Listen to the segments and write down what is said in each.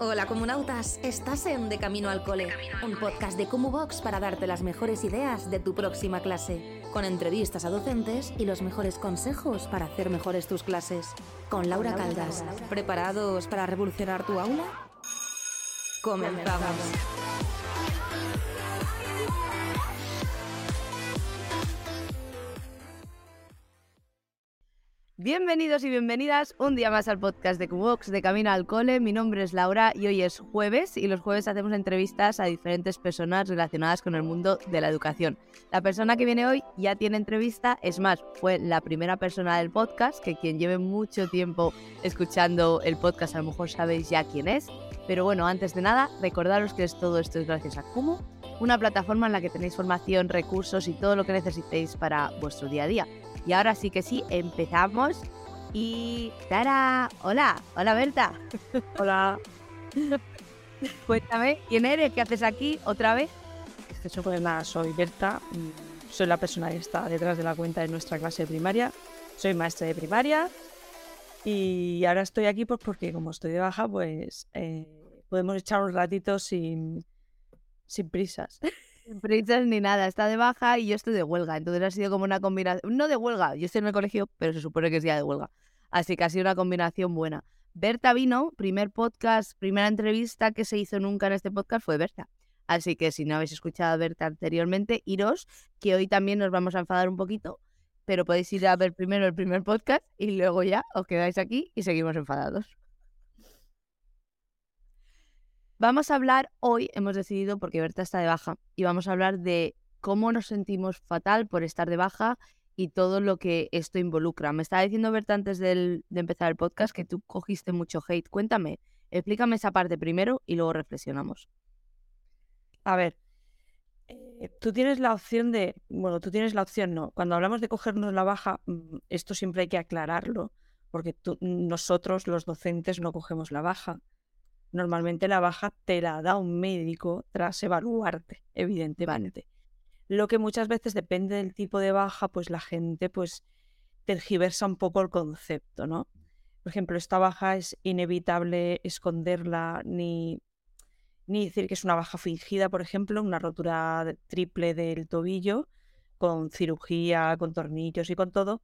Hola comunautas, estás en De Camino al Cole, un podcast de Box para darte las mejores ideas de tu próxima clase, con entrevistas a docentes y los mejores consejos para hacer mejores tus clases. Con Laura Caldas, ¿preparados para revolucionar tu aula? Comenzamos. Bienvenidos y bienvenidas un día más al podcast de Cubox de Camino al Cole. Mi nombre es Laura y hoy es jueves y los jueves hacemos entrevistas a diferentes personas relacionadas con el mundo de la educación. La persona que viene hoy ya tiene entrevista, es más, fue la primera persona del podcast, que quien lleve mucho tiempo escuchando el podcast a lo mejor sabéis ya quién es. Pero bueno, antes de nada, recordaros que todo esto es gracias a Kumu, una plataforma en la que tenéis formación, recursos y todo lo que necesitéis para vuestro día a día. Y ahora sí que sí, empezamos. Y Tara, hola, hola Berta. Hola. Cuéntame, ¿quién eres? ¿Qué haces aquí otra vez? Pues nada, soy Berta, mm, soy la persona que está detrás de la cuenta de nuestra clase de primaria, soy maestra de primaria y ahora estoy aquí pues porque como estoy de baja pues eh, podemos echar un ratito sin, sin prisas. Prisas ni nada, está de baja y yo estoy de huelga. Entonces ha sido como una combinación, no de huelga, yo estoy en el colegio, pero se supone que es día de huelga. Así que ha sido una combinación buena. Berta vino, primer podcast, primera entrevista que se hizo nunca en este podcast fue Berta. Así que si no habéis escuchado a Berta anteriormente, iros, que hoy también nos vamos a enfadar un poquito, pero podéis ir a ver primero el primer podcast y luego ya os quedáis aquí y seguimos enfadados. Vamos a hablar hoy, hemos decidido, porque Berta está de baja, y vamos a hablar de cómo nos sentimos fatal por estar de baja y todo lo que esto involucra. Me estaba diciendo Berta antes de empezar el podcast que tú cogiste mucho hate. Cuéntame, explícame esa parte primero y luego reflexionamos. A ver, eh, tú tienes la opción de, bueno, tú tienes la opción, no. Cuando hablamos de cogernos la baja, mm, esto siempre hay que aclararlo, porque nosotros los docentes no cogemos la baja normalmente la baja te la da un médico tras evaluarte, evidentemente. Lo que muchas veces depende del tipo de baja, pues la gente pues tergiversa un poco el concepto, ¿no? Por ejemplo, esta baja es inevitable esconderla ni, ni decir que es una baja fingida, por ejemplo, una rotura triple del tobillo con cirugía, con tornillos y con todo.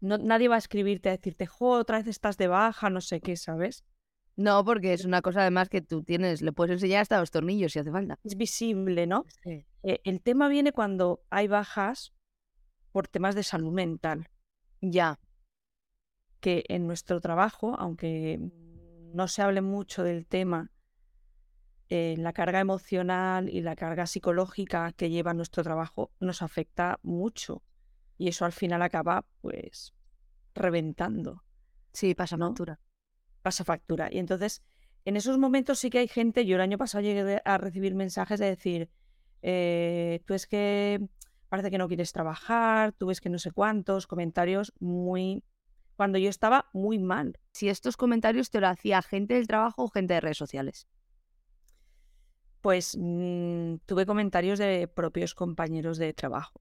No, nadie va a escribirte a decirte, jo, otra vez estás de baja, no sé qué, ¿sabes? No, porque es una cosa además que tú tienes, le puedes enseñar hasta los tornillos si hace falta. Es visible, ¿no? Eh, el tema viene cuando hay bajas por temas de salud mental. Ya. Que en nuestro trabajo, aunque no se hable mucho del tema, eh, la carga emocional y la carga psicológica que lleva nuestro trabajo nos afecta mucho. Y eso al final acaba, pues, reventando. Sí, pasa ¿no? factura pasa factura. Y entonces, en esos momentos sí que hay gente, yo el año pasado llegué a recibir mensajes de decir, eh, tú es que parece que no quieres trabajar, tú ves que no sé cuántos, comentarios muy... cuando yo estaba muy mal. Si estos comentarios te lo hacía gente del trabajo o gente de redes sociales. Pues mm, tuve comentarios de propios compañeros de trabajo.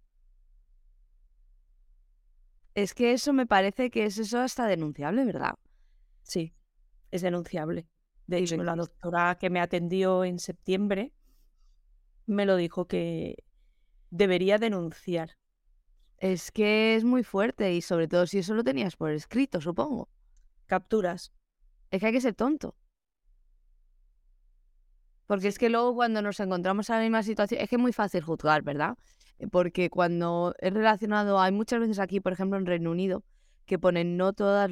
Es que eso me parece que es eso hasta denunciable, ¿verdad? Sí es denunciable. De hecho, la doctora que me atendió en septiembre me lo dijo que debería denunciar. Es que es muy fuerte y sobre todo si eso lo tenías por escrito, supongo. Capturas. Es que hay que ser tonto. Porque es que luego cuando nos encontramos en la misma situación, es que es muy fácil juzgar, ¿verdad? Porque cuando es relacionado, hay muchas veces aquí, por ejemplo, en Reino Unido, que ponen no todos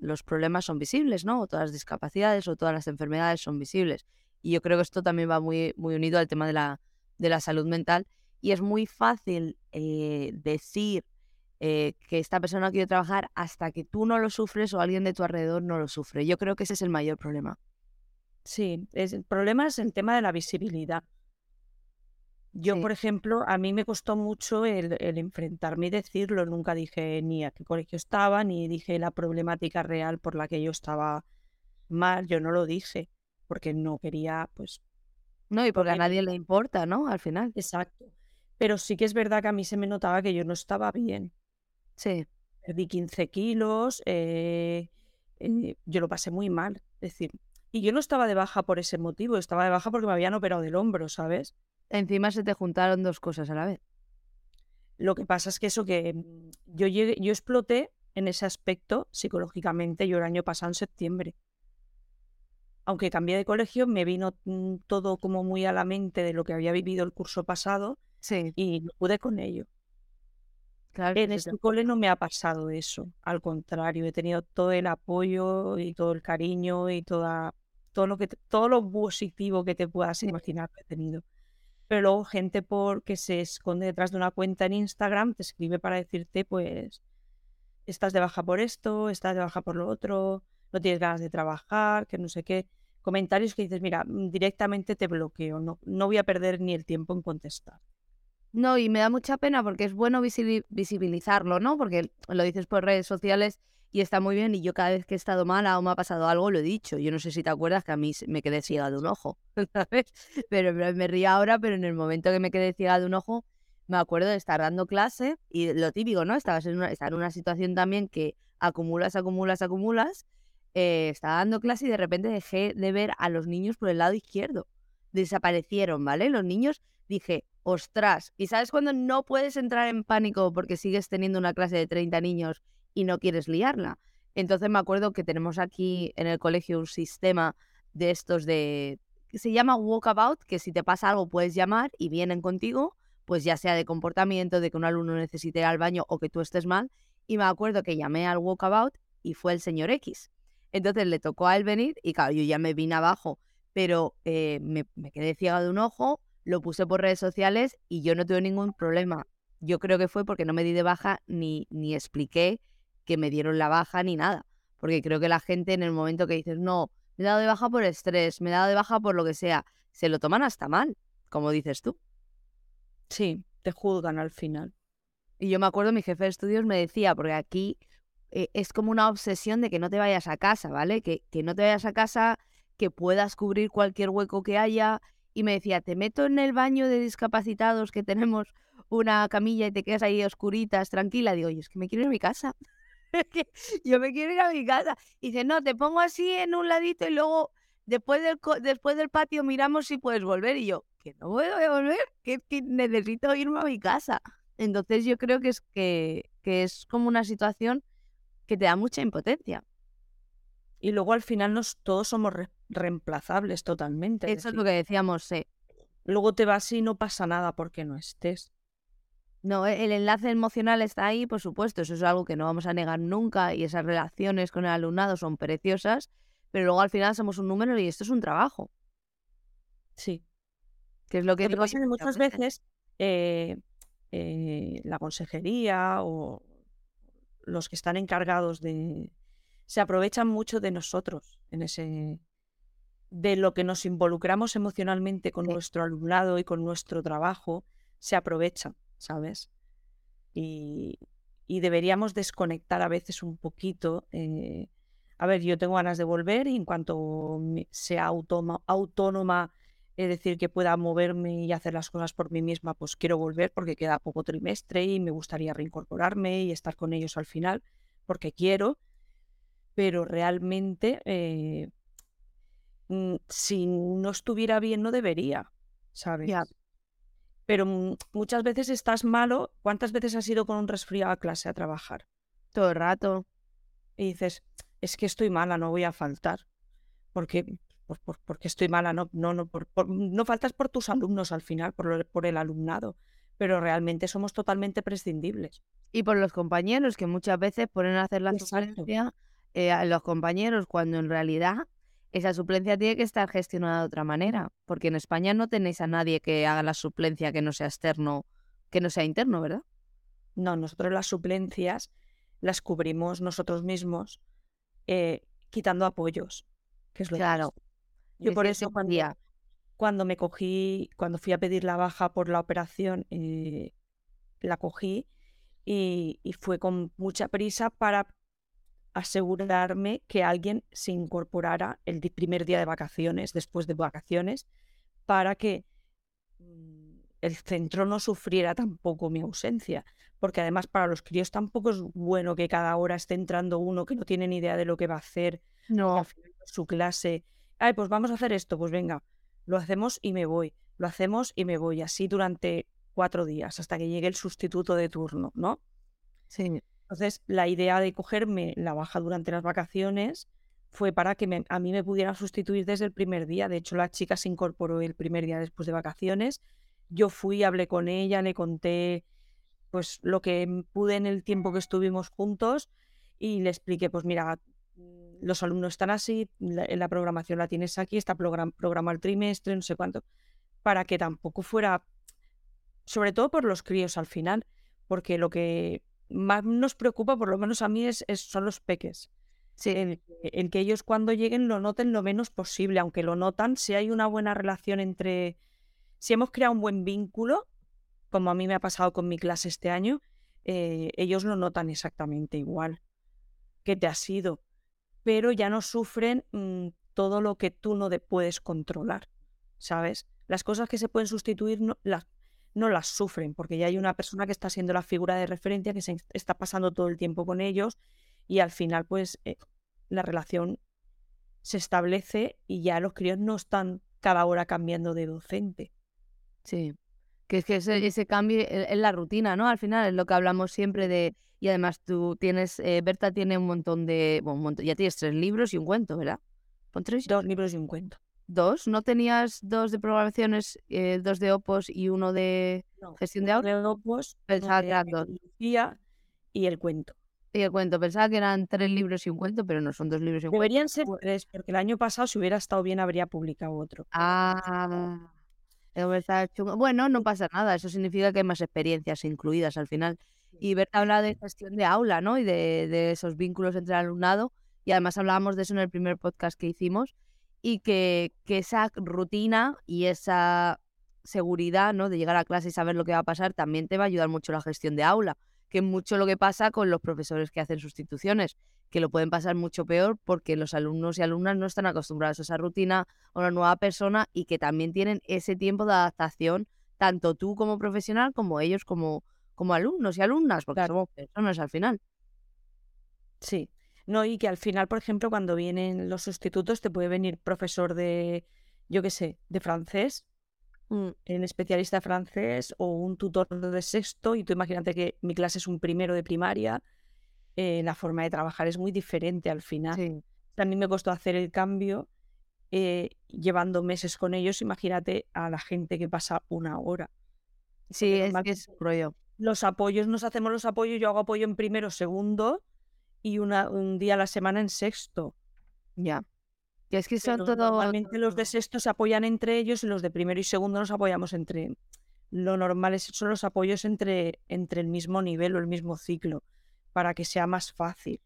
los problemas son visibles, ¿no? O todas las discapacidades o todas las enfermedades son visibles. Y yo creo que esto también va muy, muy unido al tema de la, de la salud mental. Y es muy fácil eh, decir eh, que esta persona quiere trabajar hasta que tú no lo sufres o alguien de tu alrededor no lo sufre. Yo creo que ese es el mayor problema. Sí, es, el problema es el tema de la visibilidad. Yo, por ejemplo, a mí me costó mucho el, enfrentarme y decirlo. Nunca dije ni a qué colegio estaba, ni dije la problemática real por la que yo estaba mal. Yo no lo dije, porque no quería, pues... No, y porque a nadie le importa, ¿no? Al final. Exacto. Pero sí que es verdad que a mí se me notaba que yo no estaba bien. Sí. Perdí 15 kilos, eh, eh, yo lo pasé muy mal. Es decir, Y yo no estaba de baja por ese motivo, estaba de baja porque me habían operado del hombro, ¿sabes? Encima se te juntaron dos cosas a la vez. Lo que pasa es que eso que mm, yo llegué, yo exploté en ese aspecto psicológicamente yo el año pasado en septiembre. Aunque cambié de colegio, me vino mm, todo como muy a la mente de lo que había vivido el curso pasado Sí, y no pude con ello. claro. En este te- cole no me ha pasado eso, al contrario, he tenido todo el apoyo y todo el cariño y toda, todo lo que te- todo lo positivo que te puedas imaginar que he tenido. Pero luego gente por que se esconde detrás de una cuenta en Instagram te escribe para decirte, pues, estás de baja por esto, estás de baja por lo otro, no tienes ganas de trabajar, que no sé qué. Comentarios que dices, mira, mm, directamente te bloqueo, no, no voy a perder ni el tiempo en contestar. No, y me da mucha pena porque es bueno visibilizarlo, ¿no? Porque lo dices por redes sociales y está muy bien. Y yo cada vez que he estado mala o me ha pasado algo, lo he dicho. Yo no sé si te acuerdas que a mí me quedé ciega de un ojo, ¿sabes? Pero me me río ahora, pero en el momento que me quedé ciega de un ojo, me acuerdo de estar dando clase y lo típico, ¿no? Estabas en una, estar en una situación también que acumulas, acumulas, acumulas. eh, estaba dando clase y de repente dejé de ver a los niños por el lado izquierdo. Desaparecieron, ¿vale? Los niños dije, ostras, ¿y sabes cuando no puedes entrar en pánico porque sigues teniendo una clase de 30 niños y no quieres liarla? Entonces me acuerdo que tenemos aquí en el colegio un sistema de estos de... que se llama walkabout, que si te pasa algo puedes llamar y vienen contigo, pues ya sea de comportamiento, de que un alumno necesite ir al baño o que tú estés mal. Y me acuerdo que llamé al walkabout y fue el señor X. Entonces le tocó a él venir y claro, yo ya me vine abajo, pero eh, me, me quedé ciega de un ojo, lo puse por redes sociales y yo no tuve ningún problema. Yo creo que fue porque no me di de baja ni, ni expliqué que me dieron la baja ni nada. Porque creo que la gente en el momento que dices, no, me he dado de baja por estrés, me he dado de baja por lo que sea, se lo toman hasta mal, como dices tú. Sí, te juzgan al final. Y yo me acuerdo, mi jefe de estudios me decía, porque aquí eh, es como una obsesión de que no te vayas a casa, ¿vale? Que, que no te vayas a casa, que puedas cubrir cualquier hueco que haya. Y me decía, te meto en el baño de discapacitados que tenemos una camilla y te quedas ahí oscuritas, tranquila. Digo, yo es que me quiero ir a mi casa. Es yo me quiero ir a mi casa. Y dice, no, te pongo así en un ladito y luego después del, después del patio miramos si puedes volver. Y yo, que no puedo volver, que, que necesito irme a mi casa. Entonces yo creo que es que, que es como una situación que te da mucha impotencia. Y luego al final nos, todos somos re- reemplazables totalmente. es Eso es decir, lo que decíamos, sí. Luego te vas y no pasa nada porque no estés. No, e- el enlace emocional está ahí, por supuesto, eso es algo que no vamos a negar nunca y esas relaciones con el alumnado son preciosas, pero luego al final somos un número y esto es un trabajo, Sí. que es lo que Lo que digo pasa es que muchas muchas veces eh, eh, la consejería o los que están encargados de... se aprovechan mucho de nosotros en ese de lo que nos involucramos emocionalmente con Sí. nuestro alumnado y con nuestro trabajo, se aprovechan, ¿sabes? Y, y deberíamos desconectar a veces un poquito. eh, A ver, yo tengo ganas de volver y en cuanto sea automa- autónoma, es decir, que pueda moverme y hacer las cosas por mí misma, pues quiero volver porque queda poco trimestre y me gustaría reincorporarme y estar con ellos al final, porque quiero, pero realmente eh, mm, si no estuviera bien no debería, ¿sabes? Pero mm, muchas veces estás malo. ¿Cuántas veces has ido con un resfriado a clase a trabajar? todo el rato. Y dices, es que estoy mala, no voy a faltar. Porque, por, por- porque estoy mala, no, no, no, por- no faltas por tus alumnos al final, por, lo- por el alumnado. Pero realmente somos totalmente prescindibles. Y por los compañeros que muchas veces ponen a hacer la suplencia eh, a los compañeros cuando en realidad esa suplencia tiene que estar gestionada de otra manera, porque en España no tenéis a nadie que haga la suplencia que no sea externo, que no sea interno, ¿verdad? No, nosotros las suplencias las cubrimos nosotros mismos eh, quitando apoyos. Que es lo Claro. Yo por eso cuando, día. cuando me cogí, cuando fui a pedir la baja por la operación, eh, la cogí y, y fue con mucha prisa para asegurarme que alguien se incorporara el primer día de vacaciones, después de vacaciones, para que mm, el centro no sufriera tampoco mi ausencia. Porque además para los críos tampoco es bueno que cada hora esté entrando uno que no tiene ni idea de lo que va a hacer, No, su clase ay, pues vamos a hacer esto, pues venga, lo hacemos y me voy, lo hacemos y me voy, así durante cuatro días, hasta que llegue el sustituto de turno, ¿no? Sí. Entonces, la idea de cogerme la baja durante las vacaciones fue para que a mí me pudieran sustituir desde el primer día. De hecho, la chica se incorporó el primer día después de vacaciones. Yo fui, hablé con ella, le conté pues lo que pude en el tiempo que estuvimos juntos y le expliqué, pues mira, los alumnos están así, la, la programación la tienes aquí, está program, programa el trimestre, no sé cuánto, para que tampoco fuera, sobre todo por los críos al final, porque lo que más nos preocupa, por lo menos a mí, es, son los peques. Sí. En, que ellos cuando lleguen lo noten lo menos posible, aunque lo notan, si hay una buena relación entre, si hemos creado un buen vínculo, como a mí me ha pasado con mi clase este año, eh, ellos lo notan exactamente igual que te ha sido, pero ya no sufren mm, todo lo que tú no puedes controlar, ¿sabes? Las cosas que se pueden sustituir no, las, no las sufren, porque ya hay una persona que está siendo la figura de referencia, que se está pasando todo el tiempo con ellos y al final pues eh, la relación se establece y ya los críos no están cada hora cambiando de docente. Sí, que es que ese, cambio es la rutina, ¿no? Al final es lo que hablamos siempre de... Y además tú tienes, eh, Berta tiene un montón de... Bueno, un montón, ya tienes tres libros y un cuento, ¿verdad? ¿Con tres? Dos libros y un cuento dos. ¿No tenías dos de programaciones, eh, dos de Opos y uno de gestión de audio? de Opos, pensaba que eran dos. Y el cuento. Y el cuento. Pensaba que eran tres libros y un cuento, pero no son dos libros y un Deberían ser tres, porque el año pasado, si hubiera estado bien, habría publicado otro. Ah. Bueno, no pasa nada. Eso significa que hay más experiencias incluidas al final. Y Berta habla de gestión de aula, ¿no? Y de, de esos vínculos entre el alumnado. Y además hablábamos de eso en el primer podcast que hicimos y que, que esa rutina y esa seguridad ¿no? de llegar a clase y saber lo que va a pasar también te va a ayudar mucho la gestión de aula, que es mucho lo que pasa con los profesores que hacen sustituciones, que lo pueden pasar mucho peor porque los alumnos y alumnas no están acostumbrados a esa rutina, a una nueva persona y que también tienen ese tiempo de adaptación, tanto tú como profesional como ellos como, como alumnos y alumnas, porque somos personas al final. Sí, no, y que al final, por ejemplo, cuando vienen los sustitutos, te puede venir profesor de, yo qué sé, de francés, mm. en especialista de francés, o un tutor de sexto, y tú imagínate que mi clase es un primero de primaria, eh, la forma de trabajar es muy diferente al final. A mí me costó hacer el cambio eh, llevando meses con ellos, imagínate a la gente que pasa una hora. Sí, es, es rollo. Los apoyos, nos hacemos los apoyos, yo hago apoyo en primero, segundo, y una, un día a la semana en sexto. Ya. Y es que son todo. Normalmente los de sexto se apoyan entre ellos y los de primero y segundo nos apoyamos entre. Lo normal es, son los apoyos entre, entre el mismo nivel o el mismo ciclo, para que sea más fácil.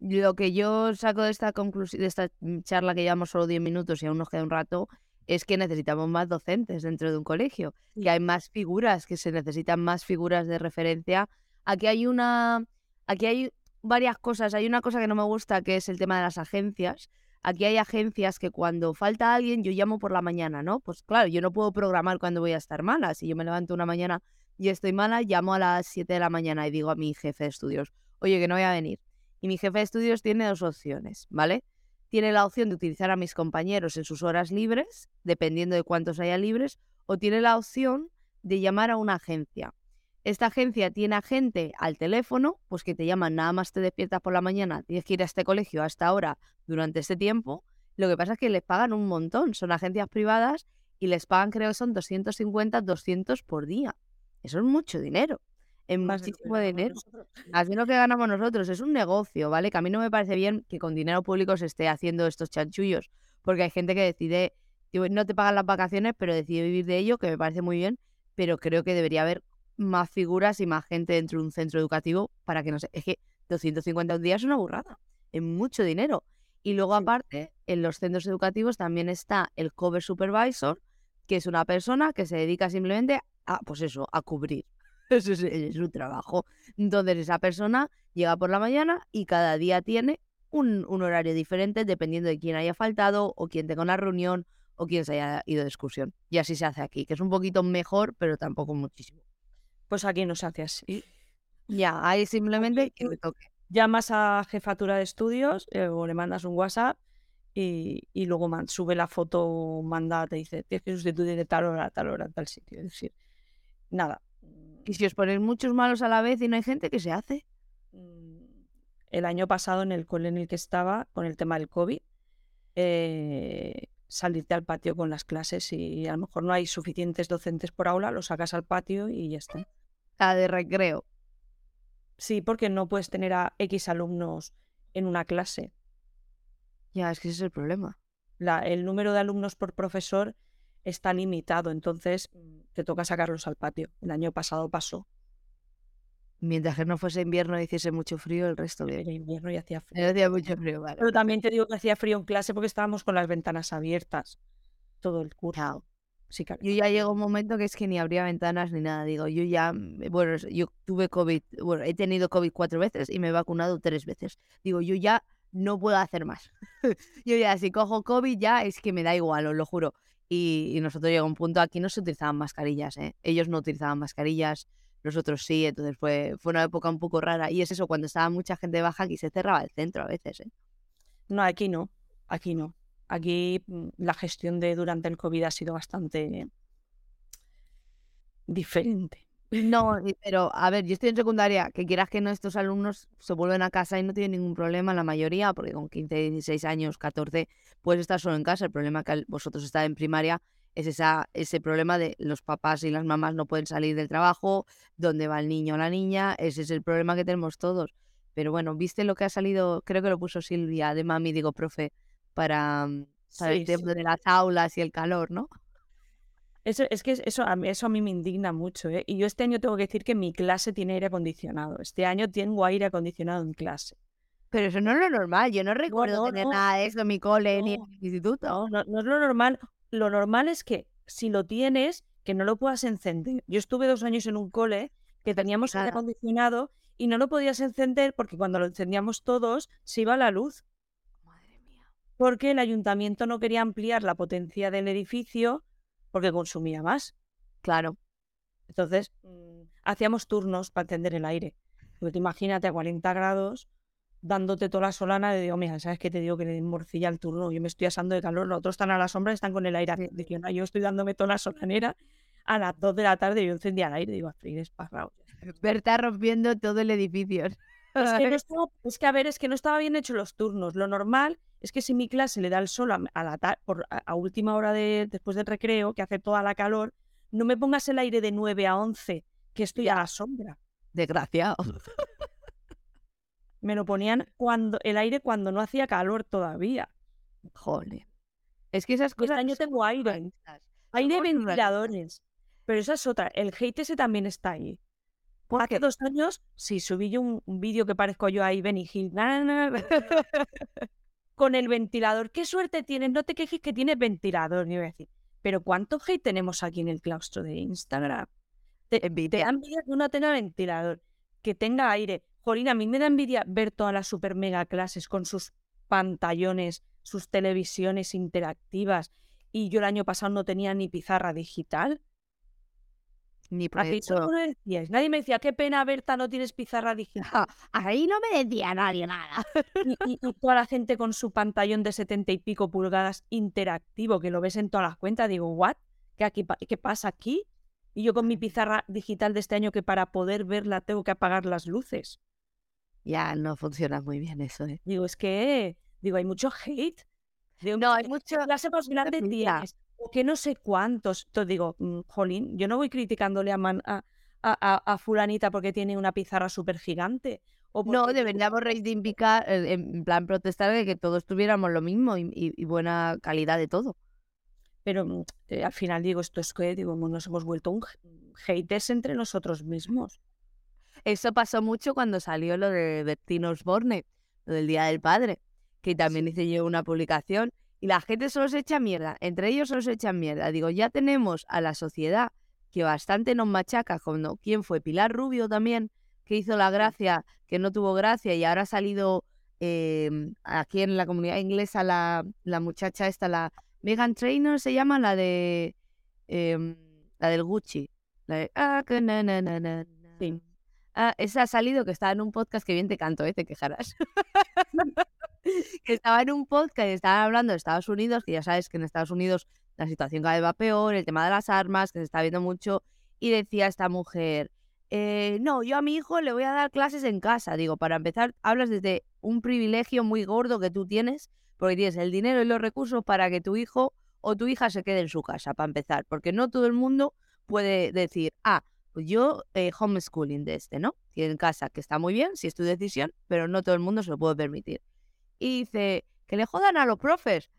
Lo que yo saco de esta conclusión, de esta mm, charla que llevamos solo 10 minutos y aún nos queda un rato, es que necesitamos más docentes dentro de un colegio, que hay más figuras, que se necesitan más figuras de referencia. Aquí hay una, aquí hay varias cosas. Hay una cosa que no me gusta, que es el tema de las agencias. Aquí hay agencias que cuando falta alguien, yo llamo por la mañana, ¿no? Pues claro, yo no puedo programar cuando voy a estar mala. Si yo me levanto una mañana y estoy mala, llamo a las 7 de la mañana y digo a mi jefe de estudios, oye, que no voy a venir. Y mi jefe de estudios tiene dos opciones, ¿vale? Tiene la opción de utilizar a mis compañeros en sus horas libres, dependiendo de cuántos haya libres, o tiene la opción de llamar a una agencia. Esta agencia tiene a gente al teléfono, pues que te llaman, nada más te despiertas por la mañana, tienes que ir a este colegio hasta ahora durante este tiempo. Lo que pasa es que les pagan un montón, son agencias privadas y les pagan, creo que son 250, 200 por día. Eso es mucho dinero. Es muchísimo dinero. Así lo que ganamos nosotros. Es un negocio, ¿vale? Que a mí no me parece bien que con dinero público se esté haciendo estos chanchullos, porque hay gente que decide, no te pagan las vacaciones, pero decide vivir de ello, que me parece muy bien, pero creo que debería haber más figuras y más gente dentro de un centro educativo para que no sé. Es que 250 un día es una burrada, es mucho dinero. Y luego, aparte, en los centros educativos también está el cover supervisor, que es una persona que se dedica simplemente a, pues eso, a cubrir. Eso es, su trabajo. Entonces, esa persona llega por la mañana y cada día tiene un, un, horario diferente dependiendo de quién haya faltado o quién tenga una reunión o quién se haya ido de excursión. Y así se hace aquí, que es un poquito mejor, pero tampoco muchísimo. Pues aquí no se hace así. Ya, ahí simplemente que Llamas a jefatura de estudios eh, o le mandas un WhatsApp y, y luego man- sube la foto, manda, te dice, tienes que sustituir de tal hora a tal hora tal sitio. Es decir, nada. Y si os ponéis muchos malos a la vez y no hay gente, ¿qué se hace? Mm, El año pasado en el cole en el que estaba, con el tema del COVID, eh, salirte al patio con las clases y a lo mejor no hay suficientes docentes por aula, lo sacas al patio y ya está. La de recreo. Sí, porque no puedes tener a X alumnos en una clase. Ya, es que ese es el problema. La- el número de alumnos por profesor está limitado, entonces mm, te toca sacarlos al patio. El año pasado pasó, Mientras que no fuese invierno y hiciese mucho frío, el resto bien. era invierno y hacía frío. Me hacía mucho frío, vale. Pero también te digo que hacía frío en clase porque estábamos con las ventanas abiertas todo el curso. Chao. Sí, que Yo ya llegó un momento que es que ni abría ventanas ni nada. Digo, yo ya, mm, bueno, yo tuve COVID, bueno, he tenido COVID cuatro veces y me he vacunado tres veces. Digo, yo ya no puedo hacer más. yo ya, si cojo COVID ya es que me da igual, os lo juro. Y, y nosotros llegó un punto, aquí no se utilizaban mascarillas, ¿eh? Ellos no utilizaban mascarillas, nosotros sí, entonces fue, fue una época un poco rara. Y es eso, cuando estaba mucha gente baja, aquí se cerraba el centro a veces, ¿eh? No, aquí no, aquí no. Aquí mm, la gestión de durante el COVID ha sido bastante diferente. No, pero a ver, yo estoy en secundaria, que quieras que no, estos alumnos se vuelven a casa y no tienen ningún problema, la mayoría, porque con 15, 16 años, 14, puedes estar solo en casa. El problema que al- vosotros estáis en primaria es esa, ese problema de los papás y las mamás no pueden salir del trabajo, dónde va el niño o la niña, ese es el problema que tenemos todos. Pero bueno, ¿viste lo que ha salido? Creo que lo puso Silvia de mami, digo, profe, para, mm, para el tema sí. de las aulas y el calor, ¿no? Eso, es que eso a, mí, eso a mí me indigna mucho. ¿eh? Y yo este año tengo que decir que mi clase tiene aire acondicionado. Este año tengo aire acondicionado en clase. Pero eso no es lo normal. Yo no recuerdo no, tener no. nada de eso en mi cole ni en el instituto. No, no es lo normal. Lo normal es que si lo tienes, que no lo puedas encender. Yo estuve dos años en un cole que teníamos aire acondicionado y no lo podías encender porque cuando lo encendíamos todos se iba la luz. Madre mía. porque el ayuntamiento no quería ampliar la potencia del edificio porque consumía más. Claro. Entonces, mm, hacíamos turnos para encender el aire. Porque imagínate a 40 grados dándote toda la solana de, digo, mira, ¿sabes qué te digo? Que le morcilla el turno. Yo me estoy asando de calor, los otros están a la sombra están con el aire acondicionado. Yo estoy dándome toda la solanera. A las 2 de la tarde yo encendía el aire, digo, a freír esparrao. Berta rompiendo todo el edificio. Es que, no estaba- es que, a ver, es que no estaba bien hecho los turnos. Lo normal es que si mi clase le da el sol a, a la por, a, a última hora de, después del recreo, que hace toda la calor, no me pongas el aire de 9 a 11, que estoy a la sombra. Desgraciado. Me lo ponían cuando el aire cuando no hacía calor todavía. Joder. Es que esas Y este cosas. año son tengo aire. Hay de ventiladores. Pero esa es otra. El hate ese también está ahí. ¿Por Hace qué? dos años, sí, subí yo un, un vídeo que parezco yo ahí, Benny Hill. na, na, na, con el ventilador. ¿Qué suerte tienes? No te quejes que tienes ventilador. Yo iba a decir, pero ¿cuánto hate tenemos aquí en el claustro de Instagram? Te, te Envidia. da envidia que uno tenga ventilador, que tenga aire. Jolín, a mí me da envidia ver todas las super mega clases con sus pantallones, sus televisiones interactivas. Y yo el año pasado no tenía ni pizarra digital. Ni. Nadie me decía, qué pena, Berta, no tienes pizarra digital. Ahí no me decía nadie nada. Y, y- y toda la gente con su pantallón de setenta y pico pulgadas interactivo, que lo ves en todas las cuentas. Digo, ¿what? ¿Qué, aquí, ¿Qué pasa aquí? Y yo con mi pizarra digital de este año que para poder verla tengo que apagar las luces. Ya no funciona muy bien eso, ¿eh? Digo, es que, digo, hay mucho hate. Digo, No, hay ¿qué mucho. clase más grande tienes? O que no sé cuántos. Entonces digo, mm, jolín, yo no voy criticándole a, man- a, a, a- fulanita porque tiene una pizarra súper gigante. No, deberíamos reivindicar, eh, en plan protestar de que todos tuviéramos lo mismo y, y- y buena calidad de todo. Pero mm, eh, al final digo, esto es que digo, nos hemos vuelto un haters entre nosotros mismos. Eso pasó mucho cuando salió lo de Bertino Osborne, lo del Día del Padre, que también hice yo una publicación y la gente solo se echa mierda, entre ellos solo se echan mierda. Digo, ya tenemos a la sociedad que bastante nos machaca, como quién fue Pilar Rubio también, que hizo la gracia, que no tuvo gracia y ahora ha salido em, aquí en la comunidad inglesa la, la muchacha esta, la Megan Trainor se llama, la de em, la del Gucci. La de, "Ah, que na, na, na, na, na". Sí. Ah, esa ha salido que está en un podcast que bien te canto, ¿eh? Te quejarás. que estaba en un podcast y estaban hablando de Estados Unidos, que ya sabes que en Estados Unidos la situación cada vez va peor, el tema de las armas, que se está viendo mucho, y decía esta mujer, eh, no, yo a mi hijo le voy a dar clases en casa. Digo, para empezar, hablas desde un privilegio muy gordo que tú tienes, porque tienes el dinero y los recursos para que tu hijo o tu hija se quede en su casa, para empezar, porque no todo el mundo puede decir, ah, pues yo eh, homeschooling de este, ¿no? Tiene en casa, que está muy bien, si es tu decisión, pero no todo el mundo se lo puede permitir. Y dice, que le jodan a los profes.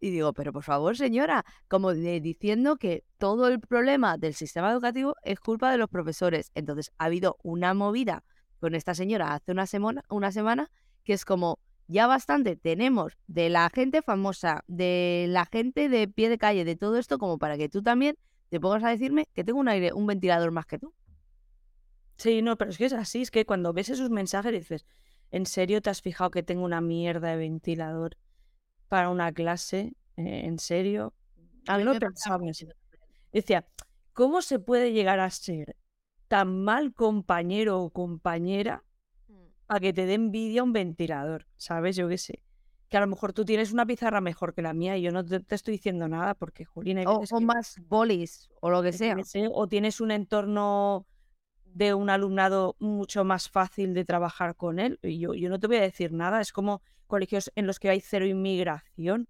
Y digo, pero por favor, señora, como diciendo que todo el problema del sistema educativo es culpa de los profesores. Entonces, ha habido una movida con esta señora hace una semana, una semana que es como, ya bastante tenemos de la gente famosa, de la gente de pie de calle, de todo esto, como para que tú también te pongas a decirme que tengo un aire, un ventilador más que tú. Sí, no, pero es que es así, es que cuando ves esos mensajes dices, ¿en serio te has fijado que tengo una mierda de ventilador? para una clase, eh, en serio. A mí no pensaba Decía, ¿cómo se puede llegar a ser tan mal compañero o compañera. A que te dé envidia un ventilador? ¿Sabes? Yo qué sé. Que a lo mejor tú tienes una pizarra mejor que la mía y yo no te, estoy diciendo nada porque, Julina... O, o más bolis o lo que sea. O tienes un entorno de un alumnado mucho más fácil de trabajar con él. Y yo, yo no te voy a decir nada. Es como colegios en los que hay cero inmigración.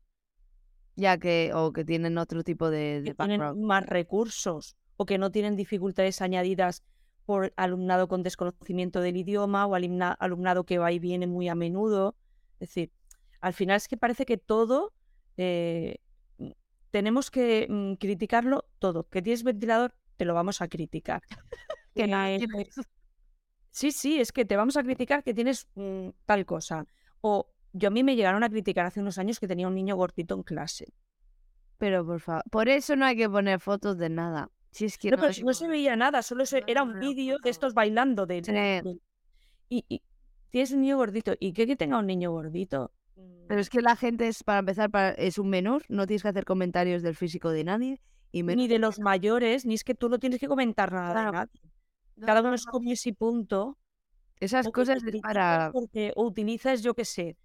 Ya que, o que tienen otro tipo de, que tienen más recursos, o que no tienen dificultades añadidas por alumnado con desconocimiento del idioma, o alumnado que va y viene muy a menudo. Es decir, al final es que parece que todo eh, tenemos que mm, criticarlo todo. Que tienes ventilador, te lo vamos a criticar. que Sí, sí, es que te vamos a criticar que tienes mm, tal cosa. O yo a mí me llegaron a criticar hace unos años que tenía un niño gordito en clase. Pero por favor, por eso no hay que poner fotos de nada. Si es que no, pero no se veía nada, solo era un vídeo de estos bailando de, y, tienes un niño gordito. ¿Y qué que tenga un niño gordito? Pero es que la gente es, para empezar, es un menor, no tienes que hacer comentarios del físico de nadie. Y Ni de los mayores, ni es que tú no tienes que comentar nada de nadie. Cada uno es como ese punto. Esas cosas para... Porque utilizas, yo qué sé,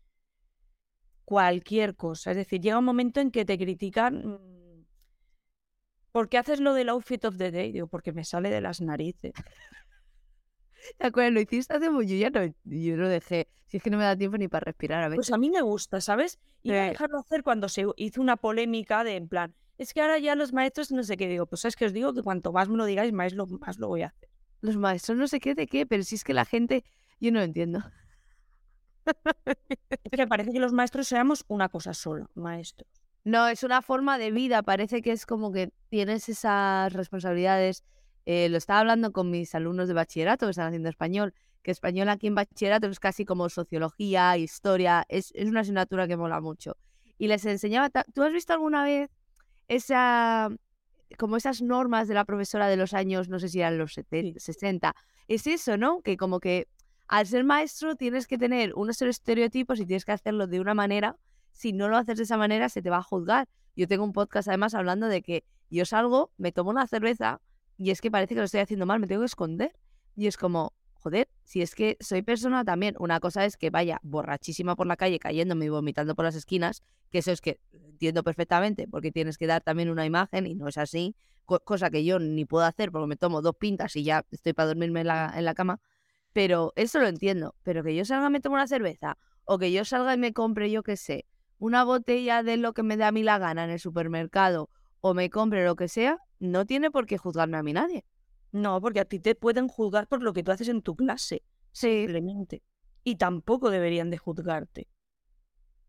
cualquier cosa. Es decir, llega un momento en que te critican. ¿Por qué haces lo del outfit of the day? Digo, porque me sale de las narices. ¿Te acuerdas? Lo hiciste hace mucho, yo no, yo lo dejé. Si es que no me da tiempo ni para respirar a veces. Pues a mí me gusta, ¿sabes? Y a dejarlo hacer cuando se hizo una polémica de en plan, es que ahora ya los maestros no sé qué digo. Pues es que os digo que cuanto más me lo digáis, más lo, más lo voy a hacer. Los maestros no sé qué de qué, pero si es que la gente, yo no lo entiendo. Es que parece que los maestros seamos una cosa sola, maestros. No, es una forma de vida, parece que es como que tienes esas responsabilidades. Eh, lo estaba hablando con mis alumnos de bachillerato que están haciendo español, que español aquí en bachillerato es casi como sociología, historia, es, es una asignatura que mola mucho. Y les enseñaba, ¿tú has visto alguna vez esa, como esas normas de la profesora de los años, no sé si eran los 70, 60? Es eso, ¿no? Que como que al ser maestro tienes que tener unos estereotipos y tienes que hacerlo de una manera. Si no lo haces de esa manera, se te va a juzgar. Yo tengo un podcast además hablando de que yo salgo, me tomo una cerveza y es que parece que lo estoy haciendo mal, me tengo que esconder. Y es como, joder, si es que soy persona también, una cosa es que vaya borrachísima por la calle, cayéndome y vomitando por las esquinas, que eso es que entiendo perfectamente, porque tienes que dar también una imagen y no es así, cosa que yo ni puedo hacer porque me tomo dos pintas y ya estoy para dormirme en la, en la cama. Pero eso lo entiendo. Pero que yo salga y me tome una cerveza, o que yo salga y me compre, yo qué sé, una botella de lo que me da a mí la gana en el supermercado, o me compre lo que sea, no tiene por qué juzgarme a mí nadie. No, porque a ti te pueden juzgar por lo que tú haces en tu clase. Sí. Simplemente. Y tampoco deberían de juzgarte.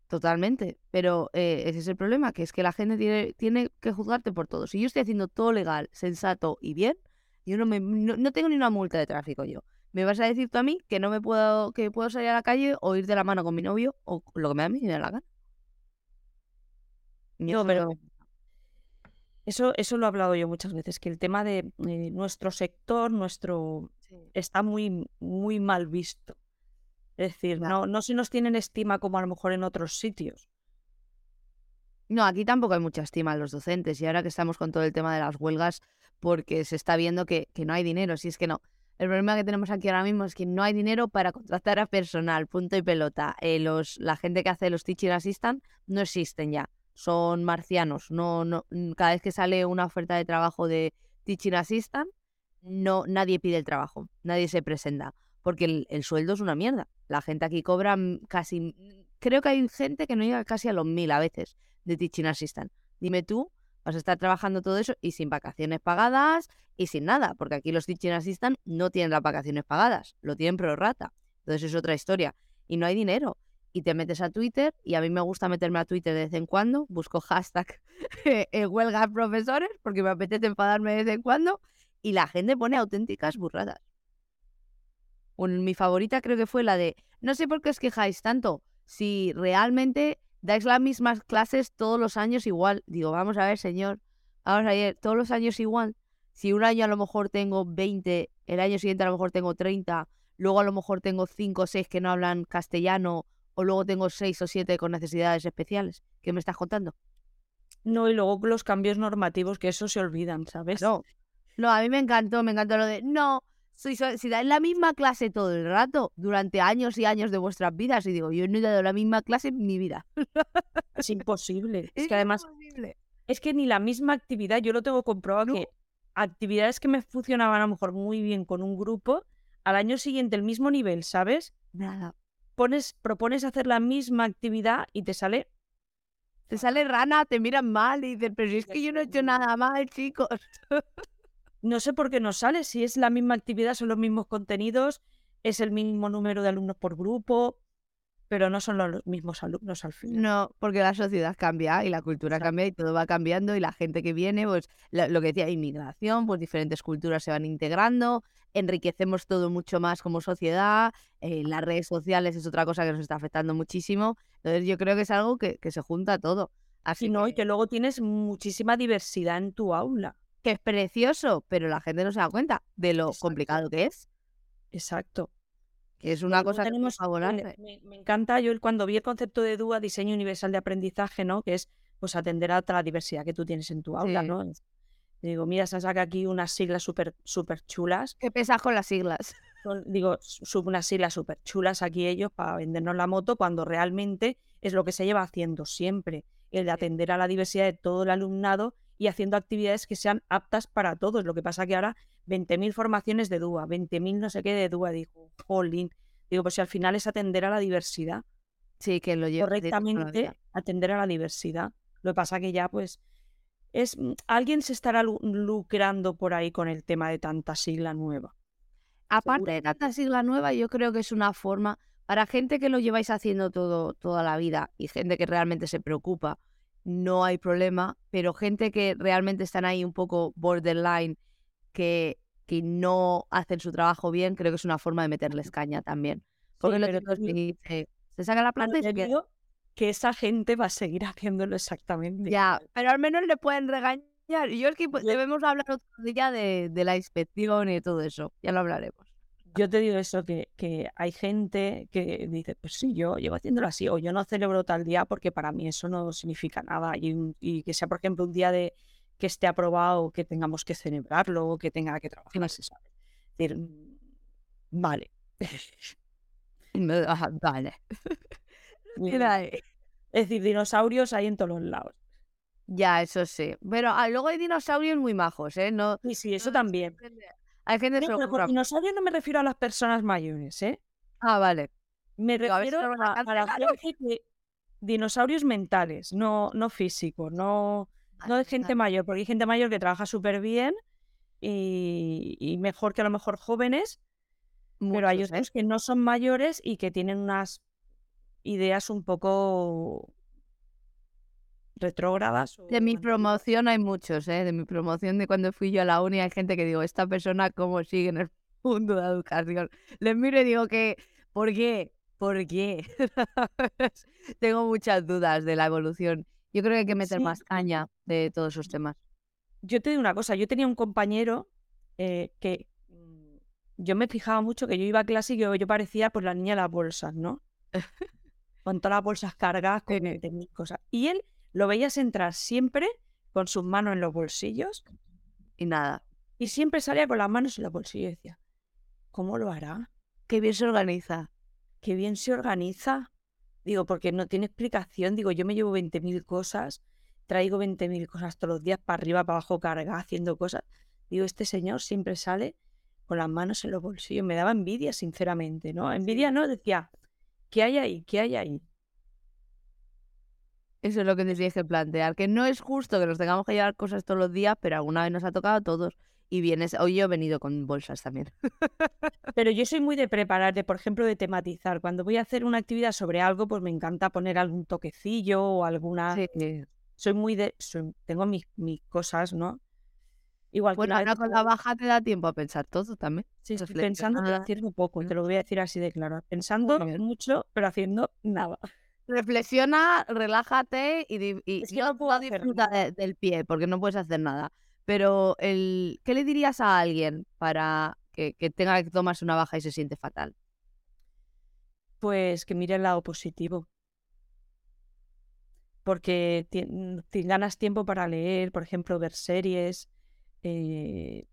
Totalmente. Pero eh, ese es el problema, que es que la gente tiene, tiene que juzgarte por todo. Si yo estoy haciendo todo legal, sensato y bien, yo no, me, no tengo ni una multa de tráfico yo. ¿Me vas a decir tú a mí que no me puedo, que puedo salir a la calle o ir de la mano con mi novio o lo que me da a mí me da la gana? No, pero eso, eso lo he hablado yo muchas veces, que el tema de eh, nuestro sector, nuestro está muy, muy mal visto. Es decir, no, no se nos tienen estima como a lo mejor en otros sitios. No, aquí tampoco hay mucha estima a los docentes y ahora que estamos con todo el tema de las huelgas, porque se está viendo que, que no hay dinero, si es que no El problema que tenemos aquí ahora mismo es que no hay dinero para contratar a personal, punto y pelota. Eh, los, la gente que hace los teaching assistant no existen ya, son marcianos. No, no, cada vez que sale una oferta de trabajo de teaching assistant, no, nadie pide el trabajo, nadie se presenta, porque el, el sueldo es una mierda. La gente aquí cobra casi, creo que hay gente que no llega casi a los mil a veces de teaching assistant. Dime tú, vas a estar trabajando todo eso y sin vacaciones pagadas y sin nada, porque aquí los teaching assistant no tienen las vacaciones pagadas, lo tienen prorata. Entonces es otra historia. Y no hay dinero. Y te metes a Twitter, y a mí me gusta meterme a Twitter de vez en cuando, busco hashtag eh, huelga profesores, porque me apetece enfadarme de vez en cuando, y la gente pone auténticas burradas. mi favorita creo que fue la de, no sé por qué os quejáis tanto, si realmente dais las mismas clases todos los años igual. Digo, vamos a ver, señor, vamos a ver, todos los años igual. Si un año a lo mejor tengo 20, el año siguiente a lo mejor tengo 30, luego a lo mejor tengo 5 o 6 que no hablan castellano, o luego tengo 6 o 7 con necesidades especiales. ¿Qué me estás contando? No, y luego los cambios normativos, que eso se olvidan, ¿sabes? No, no, a mí me encantó, me encantó lo de, no, si, si dais la misma clase todo el rato, durante años y años de vuestras vidas, y digo, yo no he dado la misma clase en mi vida. Es imposible. Es, que además, es que ni la misma actividad, yo lo tengo comprobado que actividades que me funcionaban a lo mejor muy bien con un grupo, al año siguiente el mismo nivel, ¿sabes? Nada. Pones, propones hacer la misma actividad y te sale. Te sale rana, te miran mal y dices, pero si es que yo no he hecho nada mal, chicos. no sé por qué no sale, si es la misma actividad, son los mismos contenidos, es el mismo número de alumnos por grupo, pero no son los mismos alumnos al final. No, porque la sociedad cambia y la cultura cambia y todo va cambiando y la gente que viene, pues lo que decía, inmigración, pues diferentes culturas se van integrando, enriquecemos todo mucho más como sociedad, eh, las redes sociales es otra cosa que nos está afectando muchísimo, entonces yo creo que es algo que, se junta todo. Así no, y que luego tienes muchísima diversidad en tu aula que es precioso, pero la gente no se da cuenta de lo complicado que es. Exacto. Que es una cosa tenemos, que me, me, encanta yo cuando vi el concepto de DUA, diseño universal de aprendizaje, ¿no? Que es pues atender a la diversidad que tú tienes en tu aula, ¿no? Digo, mira, se saca aquí unas siglas súper super chulas. ¿Qué pesas con las siglas? digo, sub unas siglas súper chulas aquí ellos para vendernos la moto cuando realmente es lo que se lleva haciendo siempre, el de atender a la diversidad de todo el alumnado y haciendo actividades que sean aptas para todos. Lo que pasa que ahora 20.000 formaciones de DUA, 20.000 no sé qué de DUA, digo, jolín. Digo, pues si al final es atender a la diversidad. Sí, que lo lleva correctamente atender a la diversidad. Lo que pasa que ya pues es mm, alguien se estará lucrando por ahí con el tema de tanta sigla nueva. Aparte de tanta sigla nueva, yo creo que es una forma para gente que lo lleváis haciendo todo toda la vida y gente que realmente se preocupa no hay problema, pero gente que realmente están ahí un poco borderline, que, que no hacen su trabajo bien, creo que es una forma de meterles caña también. Porque lo que se saca la planta y se que esa gente va a seguir haciéndolo exactamente. Ya, pero al menos le pueden regañar. Yo es que debemos hablar otro día de, de la inspección y todo eso. Ya lo hablaremos yo te digo eso, que, que, hay gente que dice, pues sí, yo llevo haciéndolo así, o yo no celebro tal día porque para mí eso no significa nada. Y, que sea, por ejemplo, un día de que esté aprobado, que tengamos que celebrarlo, o que tenga que trabajar, no se sabe. Es decir, mm, vale. vale. Es decir, dinosaurios hay en todos los lados. Ya, eso sí. Pero ah, luego hay dinosaurios muy majos, ¿eh? No, sí, sí, eso también. Hay gente no, pero por dinosaurio no me refiero a las personas mayores, ¿eh? Ah, vale. Me refiero a, la gente que... Dinosaurios mentales, no, no físicos, no, no de gente mayor, porque hay gente mayor que trabaja súper bien y, mejor que a lo mejor jóvenes, pero hay otros que no son mayores y que tienen unas ideas un poco retrógradas. De mi promoción hay muchos, ¿eh? De mi promoción de cuando fui yo a la uni hay gente que digo, esta persona cómo sigue en el mundo de la educación. Les miro y digo que, ¿por qué? ¿Por qué? Tengo muchas dudas de la evolución. Yo creo que hay que meter más caña de todos esos temas. Yo te digo una cosa, yo tenía un compañero eh, que mm, yo me fijaba mucho que yo iba a clase y yo, yo parecía pues la niña de las bolsas, ¿no? con todas las bolsas cargadas con cosas. Y él lo veías entrar siempre con sus manos en los bolsillos y nada. Y siempre salía con las manos en los bolsillos y decía, ¿cómo lo hará? Qué bien se organiza. Qué bien se organiza. Digo, porque no tiene explicación. Digo, yo me llevo 20.000 cosas, traigo 20.000 cosas todos los días para arriba, para abajo, carga, haciendo cosas. Digo, este señor siempre sale con las manos en los bolsillos. Me daba envidia, sinceramente, ¿no? Envidia no, decía, ¿qué hay ahí? ¿Qué hay ahí? Eso es lo que te tienes que plantear, que no es justo que nos tengamos que llevar cosas todos los días, pero alguna vez nos ha tocado a todos. Y vienes, hoy yo he venido con bolsas también. Pero yo soy muy de preparar, de por ejemplo, de tematizar. Cuando voy a hacer una actividad sobre algo, pues me encanta poner algún toquecillo o alguna. Sí. Soy muy de. tengo mis, mis cosas, ¿no? Igual bueno, ahora con la baja te da tiempo a pensar todo también. Sí, estoy pensando, pero haciendo poco, te lo voy a decir así de claro. Pensando mucho, pero haciendo nada. Reflexiona, relájate y, y, no puedo disfruta del pie, porque no puedes hacer nada. Pero, el, ¿qué le dirías a alguien para que, tenga que tomarse una baja y se siente fatal? Pues que mire el lado positivo. Porque ganas tiempo para leer, por ejemplo, ver series, eh,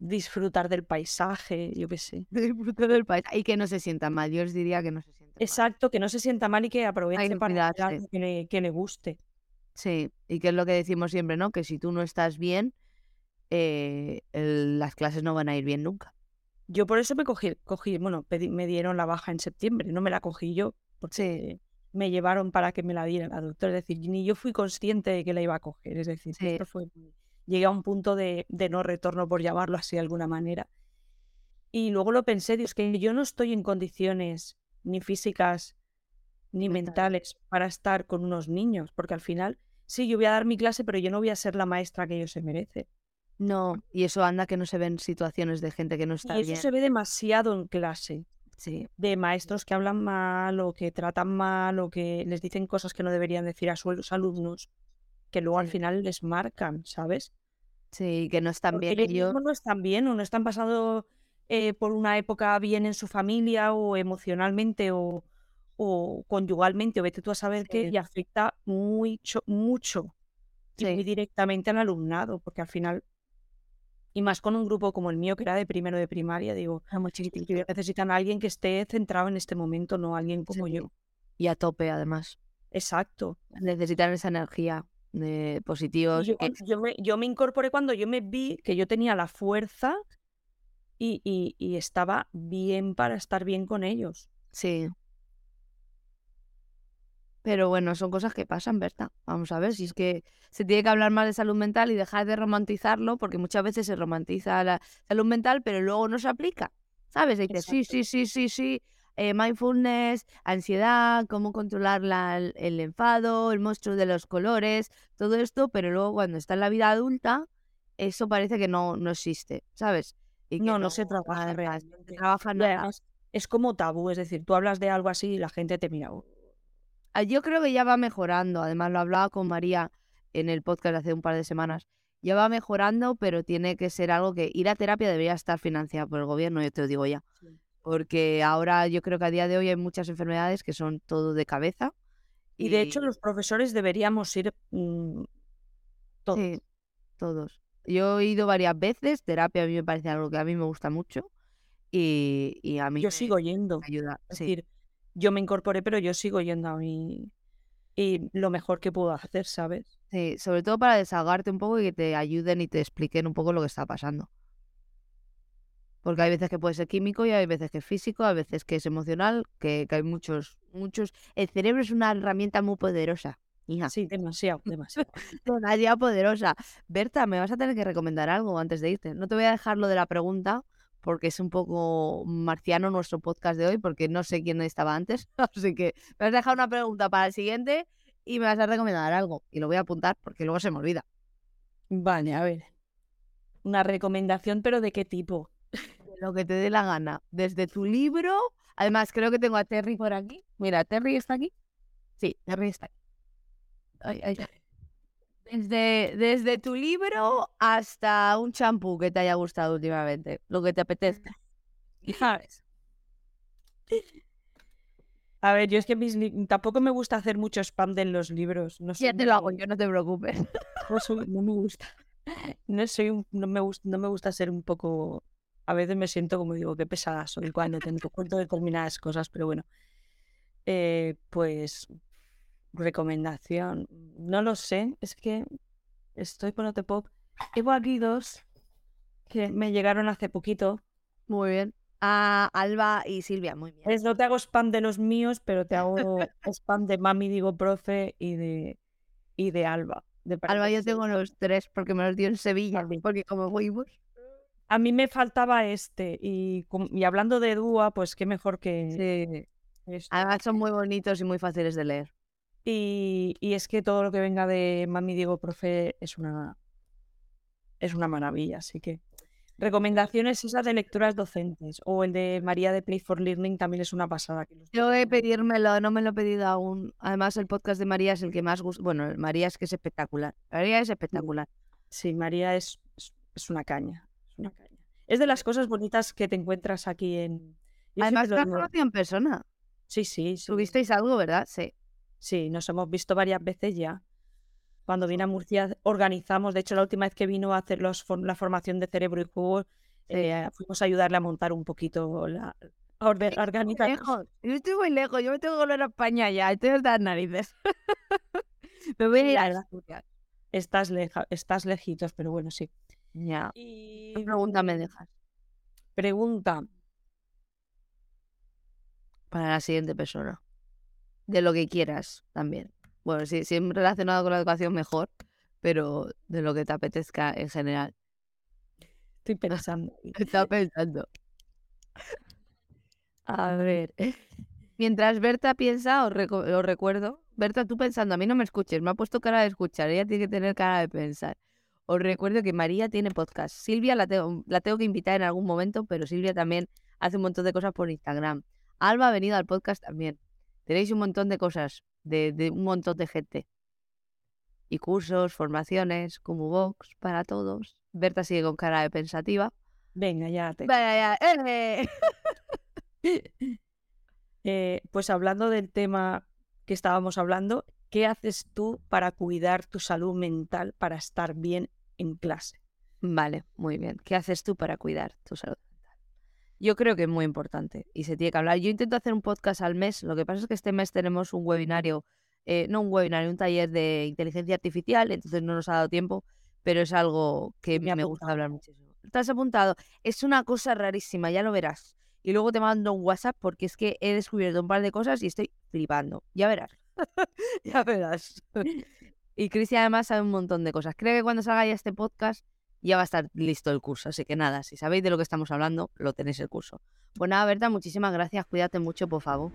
disfrutar del paisaje, yo qué sé. Disfrutar del paisaje y que no se sienta mal. Yo os diría que no se sienta Exacto, que no se sienta mal y que aproveche para que le guste. Sí, y que es lo que decimos siempre, ¿no? Que si tú no estás bien, eh, las clases no van a ir bien nunca. Yo por eso me cogí, cogí bueno, me dieron la baja en septiembre, no me la cogí yo, porque me llevaron para que me la diera la doctora. Es decir, ni yo fui consciente de que la iba a coger. Es decir, esto fue, llegué a un punto de, de, no retorno, por llamarlo así de alguna manera. Y luego lo pensé, Dios, que yo no estoy en condiciones ni físicas ni mentales para estar con unos niños, porque al final, sí, yo voy a dar mi clase, pero yo no voy a ser la maestra que ellos se merecen. No, y eso anda que no se ven situaciones de gente que no está y eso se ve demasiado en clase. Sí. De maestros que hablan mal o que tratan mal o que les dicen cosas que no deberían decir a sus alumnos, que luego al final les marcan, ¿sabes? Sí, que no están bien. Ellos no están bien o no están pasando eh, por una época bien en su familia o emocionalmente o, o conyugalmente o vete tú a saber qué y afecta mucho, mucho muy directamente al alumnado, porque al final y más con un grupo como el mío, que era de primero de primaria, digo, necesitan a alguien que esté centrado en este momento, no alguien como yo. Y a tope, además. Exacto. Necesitan esa energía de positivos. Yo, me, yo, me, incorporé cuando yo me vi que yo tenía la fuerza y, y, y estaba bien para estar bien con ellos. Sí. Pero bueno, son cosas que pasan, ¿verdad? Vamos a ver, si es que se tiene que hablar más de salud mental y dejar de romantizarlo, porque muchas veces se romantiza la salud mental, pero luego no se aplica, ¿sabes? Y dices, sí, sí, sí, sí, sí, eh, mindfulness, ansiedad, cómo controlar el, enfado, el monstruo de los colores, todo esto, pero luego cuando está en la vida adulta, eso parece que no, no existe, ¿sabes? Y no, no, se trabaja realmente. trabaja nada. Es como tabú, es decir, tú hablas de algo así y la gente te mira, Ah, yo creo que ya va mejorando. Además, lo hablaba con María en el podcast hace un par de semanas. Ya va mejorando, pero tiene que ser algo que ir a terapia debería estar financiado por el gobierno, yo te lo digo ya. Porque ahora yo creo que a día de hoy hay muchas enfermedades que son todo de cabeza. Y, de hecho los profesores deberíamos ir mm, todos. Sí, todos. Yo he ido varias veces, terapia a mí me parece algo que a mí me gusta mucho y, a mí yo sigo yendo. ayuda. Es decir, yo me incorporé, pero yo sigo yendo a mí y lo mejor que puedo hacer, ¿sabes? Sí, sobre todo para desahogarte un poco y que te ayuden y te expliquen un poco lo que está pasando. Porque hay veces que puede ser químico y hay veces que es físico, hay veces que es emocional, que, hay muchos, muchos. El cerebro es una herramienta muy poderosa. Hija. Sí, demasiado, demasiado. demasiado poderosa. Berta, me vas a tener que recomendar algo antes de irte. No te voy a dejar lo de la pregunta, porque es un poco marciano nuestro podcast de hoy, porque no sé quién estaba antes. Así que me vas a dejar una pregunta para el siguiente y me vas a recomendar algo. Y lo voy a apuntar porque luego se me olvida. Vale, a ver. Una recomendación, pero ¿de qué tipo? Lo que te dé la gana. Desde tu libro. Además, creo que tengo a Terry por aquí. Mira, Terry está aquí. Sí, Terry está aquí. Ay, ay, ay. Desde, desde tu libro hasta un champú que te haya gustado últimamente, lo que te apetezca. ¿Sabes? A ver, yo es que tampoco me gusta hacer mucho spam de los libros. No ya te lo hago yo, no te preocupes. No, me gusta. No, soy no, me gusta, no me gusta ser un poco a veces me siento como digo, qué pesada soy cuando te cuento determinadas cosas, pero bueno. Eh, pues recomendación, no lo sé, es que estoy con Pop. Tengo aquí dos que me llegaron hace poquito. Muy bien. A Alba y Silvia, muy bien. Es, no te hago spam de los míos, pero te hago spam de Mami Digo Profe y de, y de Alba. De Alba yo tengo los tres porque me los dio en Sevilla, porque como fuimos. A mí me faltaba este y, y hablando de Dúa, pues qué mejor que... Sí. Además son muy bonitos y muy fáciles de leer. Y, y, es que todo lo que venga de Mami Diego Profe es una, es una maravilla, así que recomendaciones esas de lecturas docentes o el de María de Play for Learning también es una pasada. Que Yo he pedírmelo, no me lo he pedido aún. Además el podcast de María es el que más gusta. Bueno, María es que es espectacular. María es espectacular. Sí, María es, es, una caña. Es una caña. Es de las cosas bonitas que te encuentras aquí en... Además, te has conocido en persona. Sí, sí, sí. Tuvisteis algo, ¿verdad? Sí. Sí, nos hemos visto varias veces ya. Cuando vine a Murcia organizamos, de hecho la última vez que vino a hacer los, la formación de cerebro y juego, eh, fuimos a ayudarle a montar un poquito la organización. Yo estoy muy lejos, yo me tengo que volver a España ya, estoy hasta las narices. me voy a ir a Estás, leja, estás lejitos, pero bueno, sí. Ya. Y... ¿Qué pregunta me dejas? Pregunta. Para la siguiente persona de lo que quieras también. Bueno, si, si es relacionado con la educación, mejor, pero de lo que te apetezca en general. Estoy pensando. Estaba pensando. A ver. Mientras Berta piensa, os, recuerdo. Berta, tú pensando, a mí no me escuches, me ha puesto cara de escuchar, ella tiene que tener cara de pensar. Os recuerdo que María tiene podcast. Silvia la tengo, la tengo que invitar en algún momento, pero Silvia también hace un montón de cosas por Instagram. Alba ha venido al podcast también. Tenéis un montón de cosas, de, un montón de gente. Y cursos, formaciones, como box para todos. Berta sigue con cara de pensativa. Venga, ya te. Vaya, ya. Eh. eh, pues hablando del tema que estábamos hablando, ¿qué haces tú para cuidar tu salud mental para estar bien en clase? Vale, muy bien. ¿Qué haces tú para cuidar tu salud? Yo creo que es muy importante y se tiene que hablar. Yo intento hacer un podcast al mes, lo que pasa es que este mes tenemos un webinario, eh, no un webinario, un taller de inteligencia artificial, entonces no nos ha dado tiempo, pero es algo que me, me gusta hablar muchísimo. ¿Te has apuntado? Es una cosa rarísima, ya lo verás. Y luego te mando un WhatsApp porque es que he descubierto un par de cosas y estoy flipando. Ya verás. ya verás. y Cristian además sabe un montón de cosas. Creo que cuando salga ya este podcast ya va a estar listo el curso. Así que nada, si sabéis de lo que estamos hablando, lo tenéis el curso. Pues nada, Berta, muchísimas gracias. Cuídate mucho, por favor.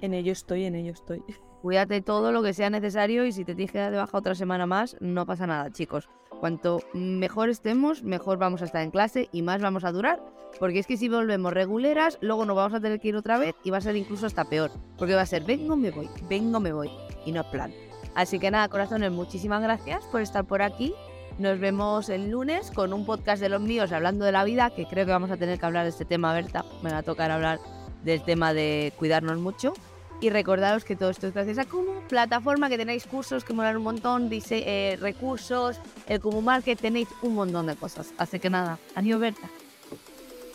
En ello estoy, en ello estoy. Cuídate todo lo que sea necesario y si te tienes que dar de baja otra semana más, no pasa nada, chicos. Cuanto mejor estemos, mejor vamos a estar en clase y más vamos a durar. Porque es que si volvemos reguleras, luego nos vamos a tener que ir otra vez y va a ser incluso hasta peor. Porque va a ser, vengo, me voy, vengo, me voy. Y no es plan. Así que nada, corazones, muchísimas gracias por estar por aquí. Nos vemos el lunes con un podcast de los míos hablando de la vida, que creo que vamos a tener que hablar de este tema, Berta. Me va a tocar hablar del tema de cuidarnos mucho. Y recordaros que todo esto es gracias a Kumu, plataforma que tenéis cursos que molan un montón, dice, eh, recursos, el Kumu Market, tenéis un montón de cosas. Así que nada, adiós Berta.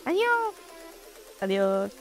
Adiós. Adiós.